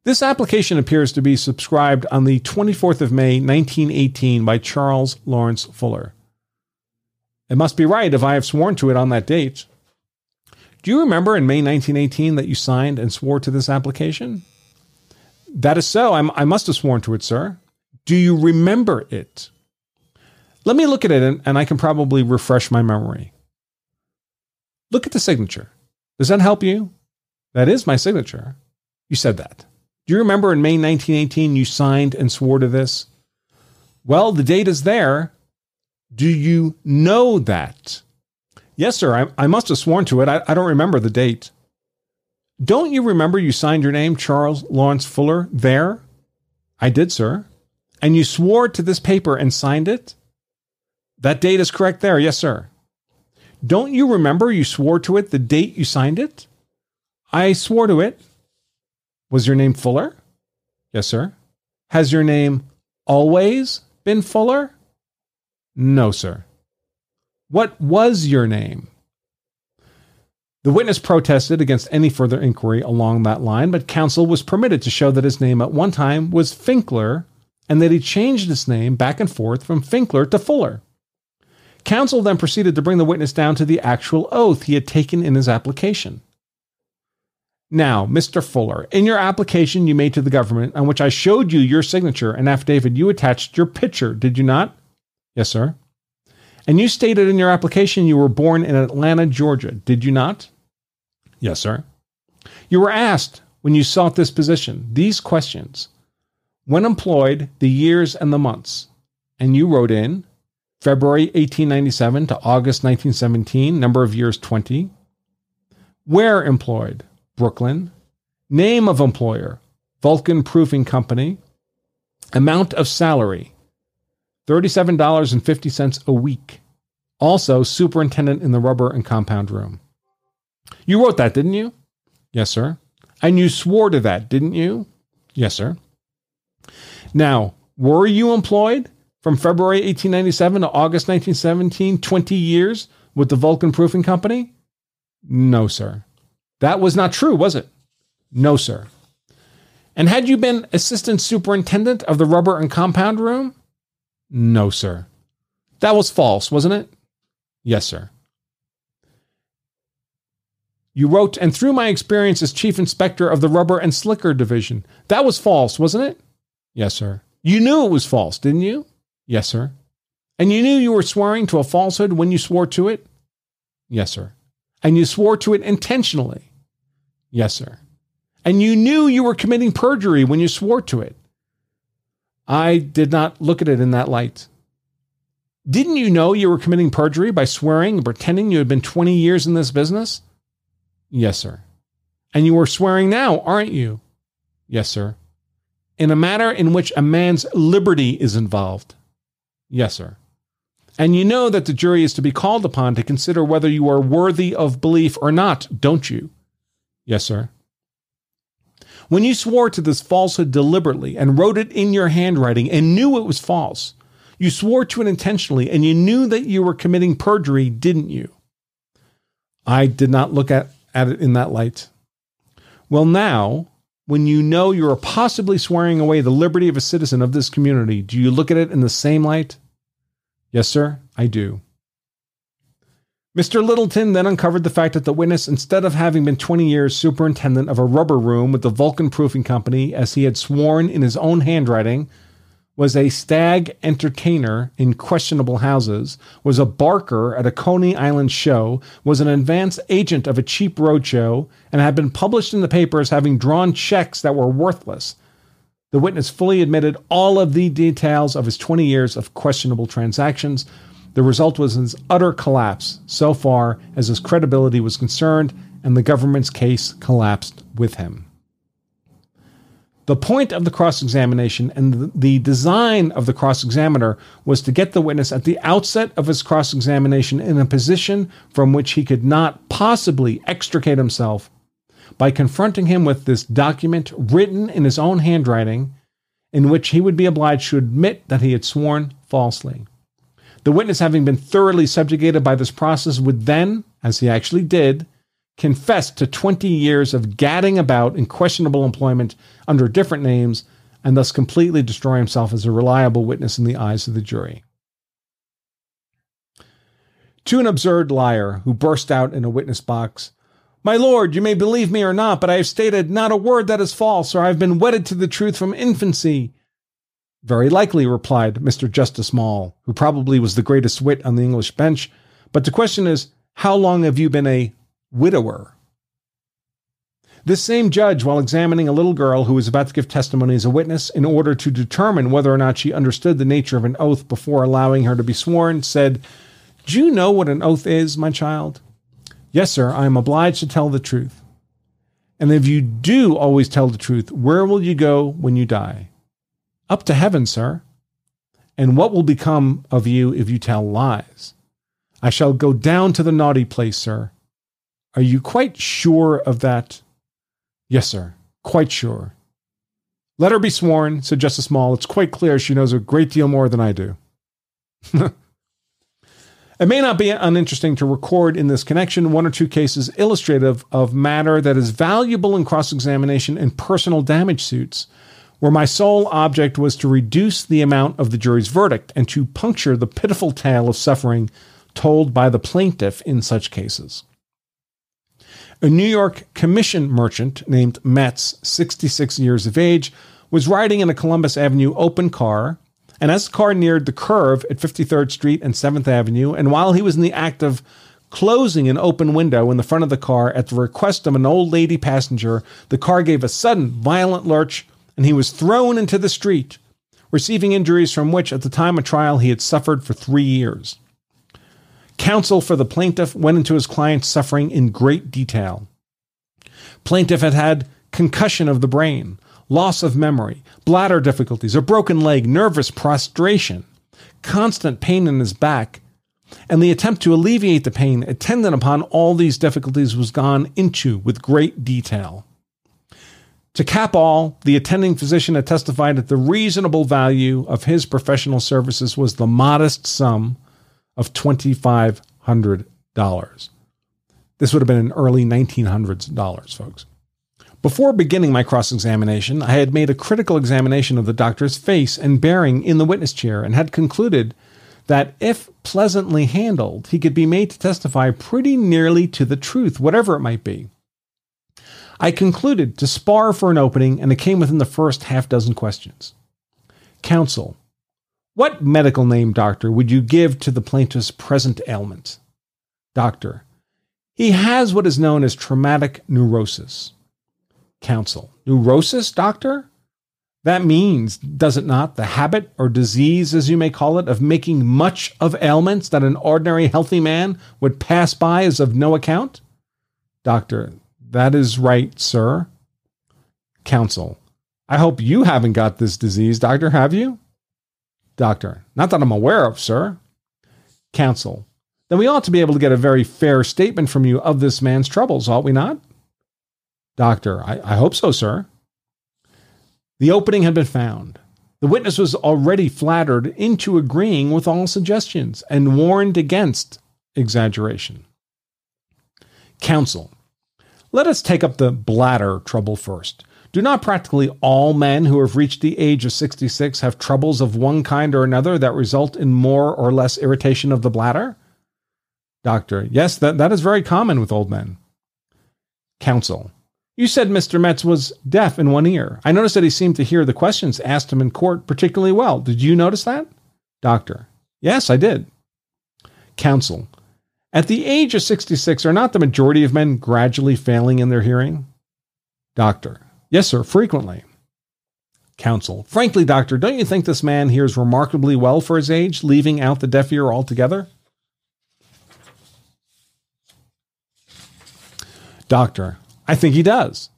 This application appears to be subscribed on the 24th of May, 1918, by Charles Lawrence Fuller. It must be right if I have sworn to it on that date. Do you remember in May 1918 that you signed and swore to this application? That is so. I'm, i must have sworn to it, sir. Do you remember it? Let me look at it and, and I can probably refresh my memory. Look at the signature. Does that help you? That is my signature. You said that. Do you remember in May 1918 you signed and swore to this? Well, the date is there. Do you know that? Yes, sir. I, I must have sworn to it. I, I don't remember the date. Don't you remember you signed your name, Charles Lawrence Fuller, there? I did, sir. And you swore to this paper and signed it? That date is correct there. Yes, sir. Don't you remember you swore to it the date you signed it? I swore to it. Was your name Fuller? Yes, sir. Has your name always been Fuller? No, sir. What was your name? The witness protested against any further inquiry along that line, but counsel was permitted to show that his name at one time was Finkler and that he changed his name back and forth from Finkler to Fuller. Counsel then proceeded to bring the witness down to the actual oath he had taken in his application. Now, Mr. Fuller, in your application you made to the government, on which I showed you your signature and affidavit, you attached your picture, did you not? Yes, sir. And you stated in your application you were born in Atlanta, Georgia, did you not? Yes, sir. You were asked when you sought this position these questions When employed, the years and the months. And you wrote in February 1897 to August 1917, number of years 20. Where employed? Brooklyn. Name of employer? Vulcan Proofing Company. Amount of salary? $37.50 a week. Also, superintendent in the rubber and compound room. You wrote that, didn't you? Yes, sir. And you swore to that, didn't you? Yes, sir. Now, were you employed from February 1897 to August 1917, 20 years with the Vulcan Proofing Company? No, sir. That was not true, was it? No, sir. And had you been assistant superintendent of the rubber and compound room? No, sir. That was false, wasn't it? Yes, sir. You wrote, and through my experience as chief inspector of the rubber and slicker division. That was false, wasn't it? Yes, sir. You knew it was false, didn't you? Yes, sir. And you knew you were swearing to a falsehood when you swore to it? Yes, sir. And you swore to it intentionally? Yes, sir. And you knew you were committing perjury when you swore to it? I did not look at it in that light. Didn't you know you were committing perjury by swearing and pretending you had been 20 years in this business? Yes, sir. And you are swearing now, aren't you? Yes, sir. In a matter in which a man's liberty is involved? Yes, sir. And you know that the jury is to be called upon to consider whether you are worthy of belief or not, don't you? Yes, sir. When you swore to this falsehood deliberately and wrote it in your handwriting and knew it was false, you swore to it intentionally and you knew that you were committing perjury, didn't you? I did not look at at it in that light. Well, now, when you know you are possibly swearing away the liberty of a citizen of this community, do you look at it in the same light? Yes, sir, I do. Mr. Littleton then uncovered the fact that the witness, instead of having been 20 years superintendent of a rubber room with the Vulcan Proofing Company, as he had sworn in his own handwriting, was a stag entertainer in questionable houses, was a barker at a Coney Island show, was an advance agent of a cheap roadshow, and had been published in the papers having drawn checks that were worthless. The witness fully admitted all of the details of his 20 years of questionable transactions. The result was his utter collapse, so far as his credibility was concerned, and the government's case collapsed with him. The point of the cross examination and the design of the cross examiner was to get the witness at the outset of his cross examination in a position from which he could not possibly extricate himself by confronting him with this document written in his own handwriting, in which he would be obliged to admit that he had sworn falsely. The witness, having been thoroughly subjugated by this process, would then, as he actually did, confess to 20 years of gadding about in questionable employment under different names and thus completely destroy himself as a reliable witness in the eyes of the jury. To an absurd liar who burst out in a witness box, My lord, you may believe me or not, but I have stated not a word that is false, or I have been wedded to the truth from infancy. Very likely, replied Mr. Justice Maule, who probably was the greatest wit on the English bench. But the question is, how long have you been a widower. This same judge, while examining a little girl who was about to give testimony as a witness in order to determine whether or not she understood the nature of an oath before allowing her to be sworn, said, Do you know what an oath is, my child? Yes, sir, I am obliged to tell the truth. And if you do always tell the truth, where will you go when you die? Up to heaven, sir. And what will become of you if you tell lies? I shall go down to the naughty place, sir. Are you quite sure of that? Yes, sir. Quite sure. Let her be sworn, said Justice Maule. It's quite clear she knows a great deal more than I do. [laughs] it may not be uninteresting to record in this connection one or two cases illustrative of matter that is valuable in cross examination and personal damage suits, where my sole object was to reduce the amount of the jury's verdict and to puncture the pitiful tale of suffering told by the plaintiff in such cases. A New York commission merchant named Metz, 66 years of age, was riding in a Columbus Avenue open car, and as the car neared the curve at 53rd Street and 7th Avenue, and while he was in the act of closing an open window in the front of the car at the request of an old lady passenger, the car gave a sudden, violent lurch, and he was thrown into the street, receiving injuries from which, at the time of trial, he had suffered for three years. Counsel for the plaintiff went into his client's suffering in great detail. Plaintiff had had concussion of the brain, loss of memory, bladder difficulties, a broken leg, nervous prostration, constant pain in his back, and the attempt to alleviate the pain attendant upon all these difficulties was gone into with great detail. To cap all, the attending physician had testified that the reasonable value of his professional services was the modest sum of $2,500. This would have been in early 1900s dollars, folks. Before beginning my cross examination, I had made a critical examination of the doctor's face and bearing in the witness chair and had concluded that if pleasantly handled, he could be made to testify pretty nearly to the truth, whatever it might be. I concluded to spar for an opening, and it came within the first half dozen questions. Counsel, what medical name, doctor, would you give to the plaintiff's present ailment? Doctor, he has what is known as traumatic neurosis. Counsel, neurosis, doctor? That means, does it not, the habit or disease, as you may call it, of making much of ailments that an ordinary healthy man would pass by as of no account? Doctor, that is right, sir. Counsel, I hope you haven't got this disease, doctor, have you? Doctor, not that I'm aware of, sir. Counsel, then we ought to be able to get a very fair statement from you of this man's troubles, ought we not? Doctor, I, I hope so, sir. The opening had been found. The witness was already flattered into agreeing with all suggestions and warned against exaggeration. Counsel, let us take up the bladder trouble first. Do not practically all men who have reached the age of 66 have troubles of one kind or another that result in more or less irritation of the bladder? Doctor, yes, that, that is very common with old men. Counsel, you said Mr. Metz was deaf in one ear. I noticed that he seemed to hear the questions asked him in court particularly well. Did you notice that? Doctor, yes, I did. Counsel, at the age of 66, are not the majority of men gradually failing in their hearing? Doctor. Yes, sir, frequently. Counsel. Frankly, doctor, don't you think this man hears remarkably well for his age, leaving out the deaf ear altogether? Doctor. I think he does.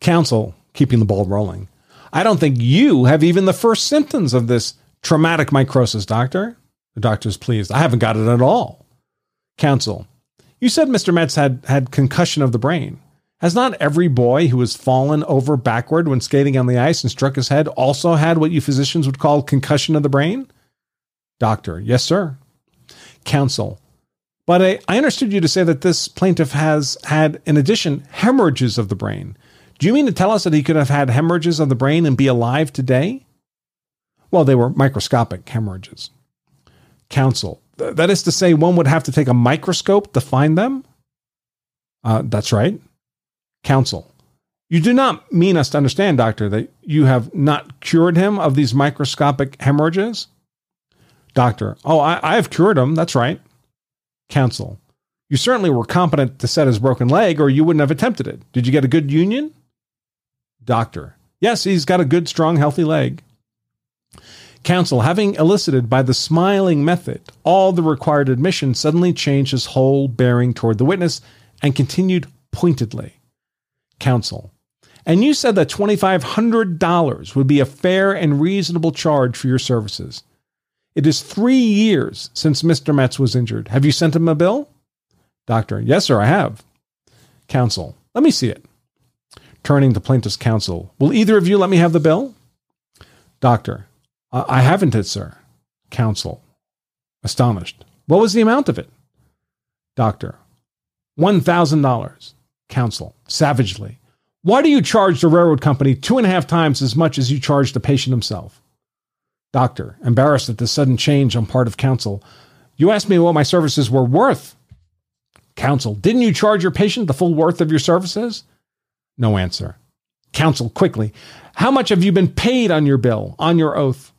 Counsel, keeping the ball rolling. I don't think you have even the first symptoms of this traumatic microsis, doctor. The doctor's pleased. I haven't got it at all. Counsel, you said Mr. Metz had had concussion of the brain. Has not every boy who has fallen over backward when skating on the ice and struck his head also had what you physicians would call concussion of the brain? Doctor, yes, sir. Counsel, but I, I understood you to say that this plaintiff has had, in addition, hemorrhages of the brain. Do you mean to tell us that he could have had hemorrhages of the brain and be alive today? Well, they were microscopic hemorrhages. Counsel, that is to say, one would have to take a microscope to find them? Uh, that's right. Counsel. You do not mean us to understand, doctor, that you have not cured him of these microscopic hemorrhages? Doctor. Oh, I, I have cured him. That's right. Counsel. You certainly were competent to set his broken leg, or you wouldn't have attempted it. Did you get a good union? Doctor. Yes, he's got a good, strong, healthy leg. Counsel, having elicited by the smiling method all the required admission, suddenly changed his whole bearing toward the witness and continued pointedly. Counsel, and you said that $2,500 would be a fair and reasonable charge for your services. It is three years since Mr. Metz was injured. Have you sent him a bill? Doctor, yes, sir, I have. Counsel, let me see it. Turning to plaintiff's counsel, will either of you let me have the bill? Doctor, Uh, I haven't it, sir. Counsel, astonished. What was the amount of it? Doctor, $1,000. Counsel, savagely. Why do you charge the railroad company two and a half times as much as you charge the patient himself? Doctor, embarrassed at this sudden change on part of counsel. You asked me what my services were worth. Counsel, didn't you charge your patient the full worth of your services? No answer. Counsel, quickly. How much have you been paid on your bill, on your oath?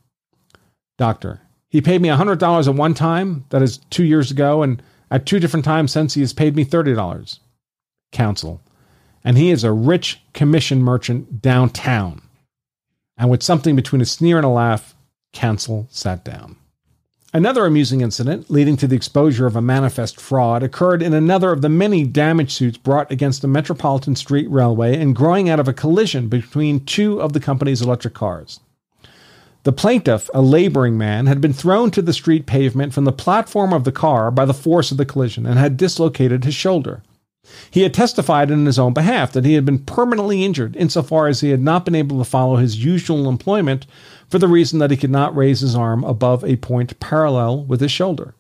Doctor. He paid me $100 at one time, that is two years ago, and at two different times since he has paid me $30. Counsel. And he is a rich commission merchant downtown. And with something between a sneer and a laugh, Counsel sat down. Another amusing incident leading to the exposure of a manifest fraud occurred in another of the many damage suits brought against the Metropolitan Street Railway and growing out of a collision between two of the company's electric cars. The plaintiff, a laboring man, had been thrown to the street pavement from the platform of the car by the force of the collision and had dislocated his shoulder. He had testified in his own behalf that he had been permanently injured insofar as he had not been able to follow his usual employment for the reason that he could not raise his arm above a point parallel with his shoulder.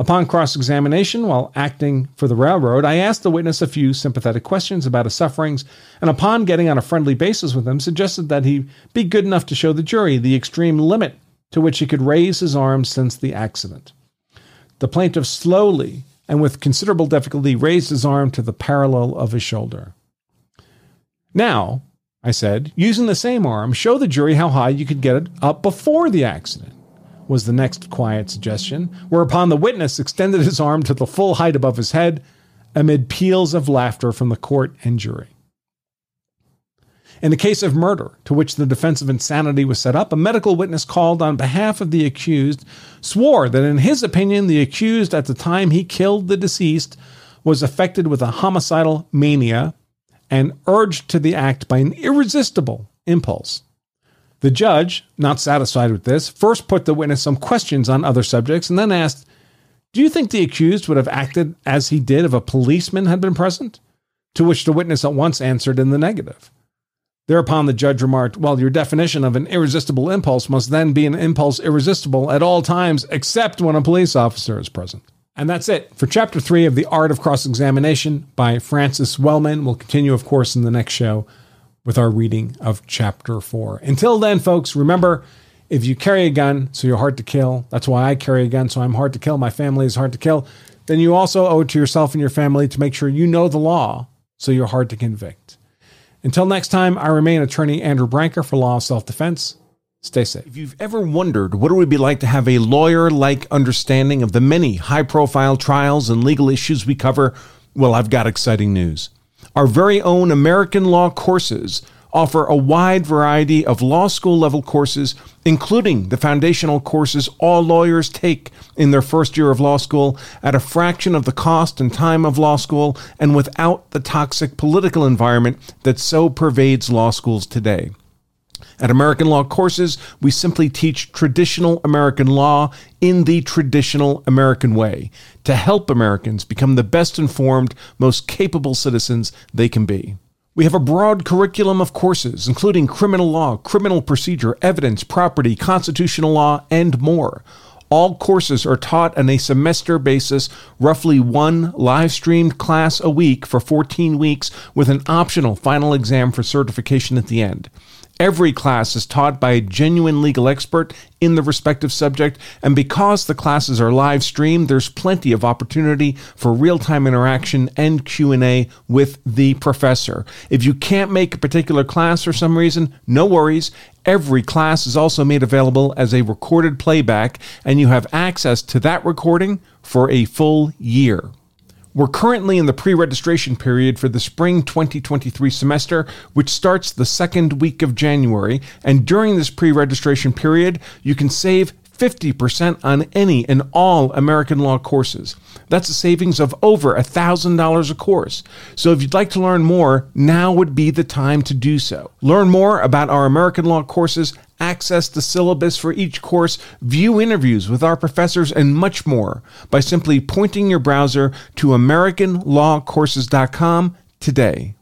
Upon cross examination, while acting for the railroad, I asked the witness a few sympathetic questions about his sufferings, and upon getting on a friendly basis with him, suggested that he be good enough to show the jury the extreme limit to which he could raise his arm since the accident. The plaintiff slowly and with considerable difficulty raised his arm to the parallel of his shoulder. Now, I said, using the same arm, show the jury how high you could get it up before the accident was the next quiet suggestion, whereupon the witness extended his arm to the full height above his head amid peals of laughter from the court and jury. In the case of murder, to which the defense of insanity was set up, a medical witness called on behalf of the accused swore that, in his opinion, the accused at the time he killed the deceased was affected with a homicidal mania and urged to the act by an irresistible impulse. The judge, not satisfied with this, first put the witness some questions on other subjects and then asked, Do you think the accused would have acted as he did if a policeman had been present? To which the witness at once answered in the negative. Thereupon the judge remarked, Well, your definition of an irresistible impulse must then be an impulse irresistible at all times except when a police officer is present. And that's it for chapter three of The Art of Cross Examination by Francis Wellman. We'll continue, of course, in the next show with our reading of chapter 4. Until then, folks, remember if you carry a gun, so you're hard to kill, that's why I carry a gun, so I'm hard to kill, my family is hard to kill, then you also owe it to yourself and your family to make sure you know the law, so you're hard to convict. Until next time, I remain attorney Andrew Branca for Law of Self Defense. Stay safe. If you've ever wondered what it would be like to have a lawyer like understanding of the many high profile trials and legal issues we cover, well, I've got exciting news. Our very own American law courses offer a wide variety of law school level courses, including the foundational courses all lawyers take in their first year of law school at a fraction of the cost and time of law school and without the toxic political environment that so pervades law schools today. At American Law Courses, we simply teach traditional American law in the traditional American way to help Americans become the best informed, most capable citizens they can be. We have a broad curriculum of courses, including criminal law, criminal procedure, evidence, property, constitutional law, and more. All courses are taught on a semester basis, roughly one live streamed class a week for 14 weeks, with an optional final exam for certification at the end. Every class is taught by a genuine legal expert in the respective subject, and because the classes are live streamed, there's plenty of opportunity for real-time interaction and Q&A with the professor. If you can't make a particular class for some reason, no worries. Every class is also made available as a recorded playback, and you have access to that recording for a full year. We're currently in the pre registration period for the spring 2023 semester, which starts the second week of January. And during this pre registration period, you can save 50% on any and all American law courses. That's a savings of over $1,000 a course. So if you'd like to learn more, now would be the time to do so. Learn more about our American law courses, access the syllabus for each course, view interviews with our professors, and much more by simply pointing your browser to AmericanLawCourses.com today.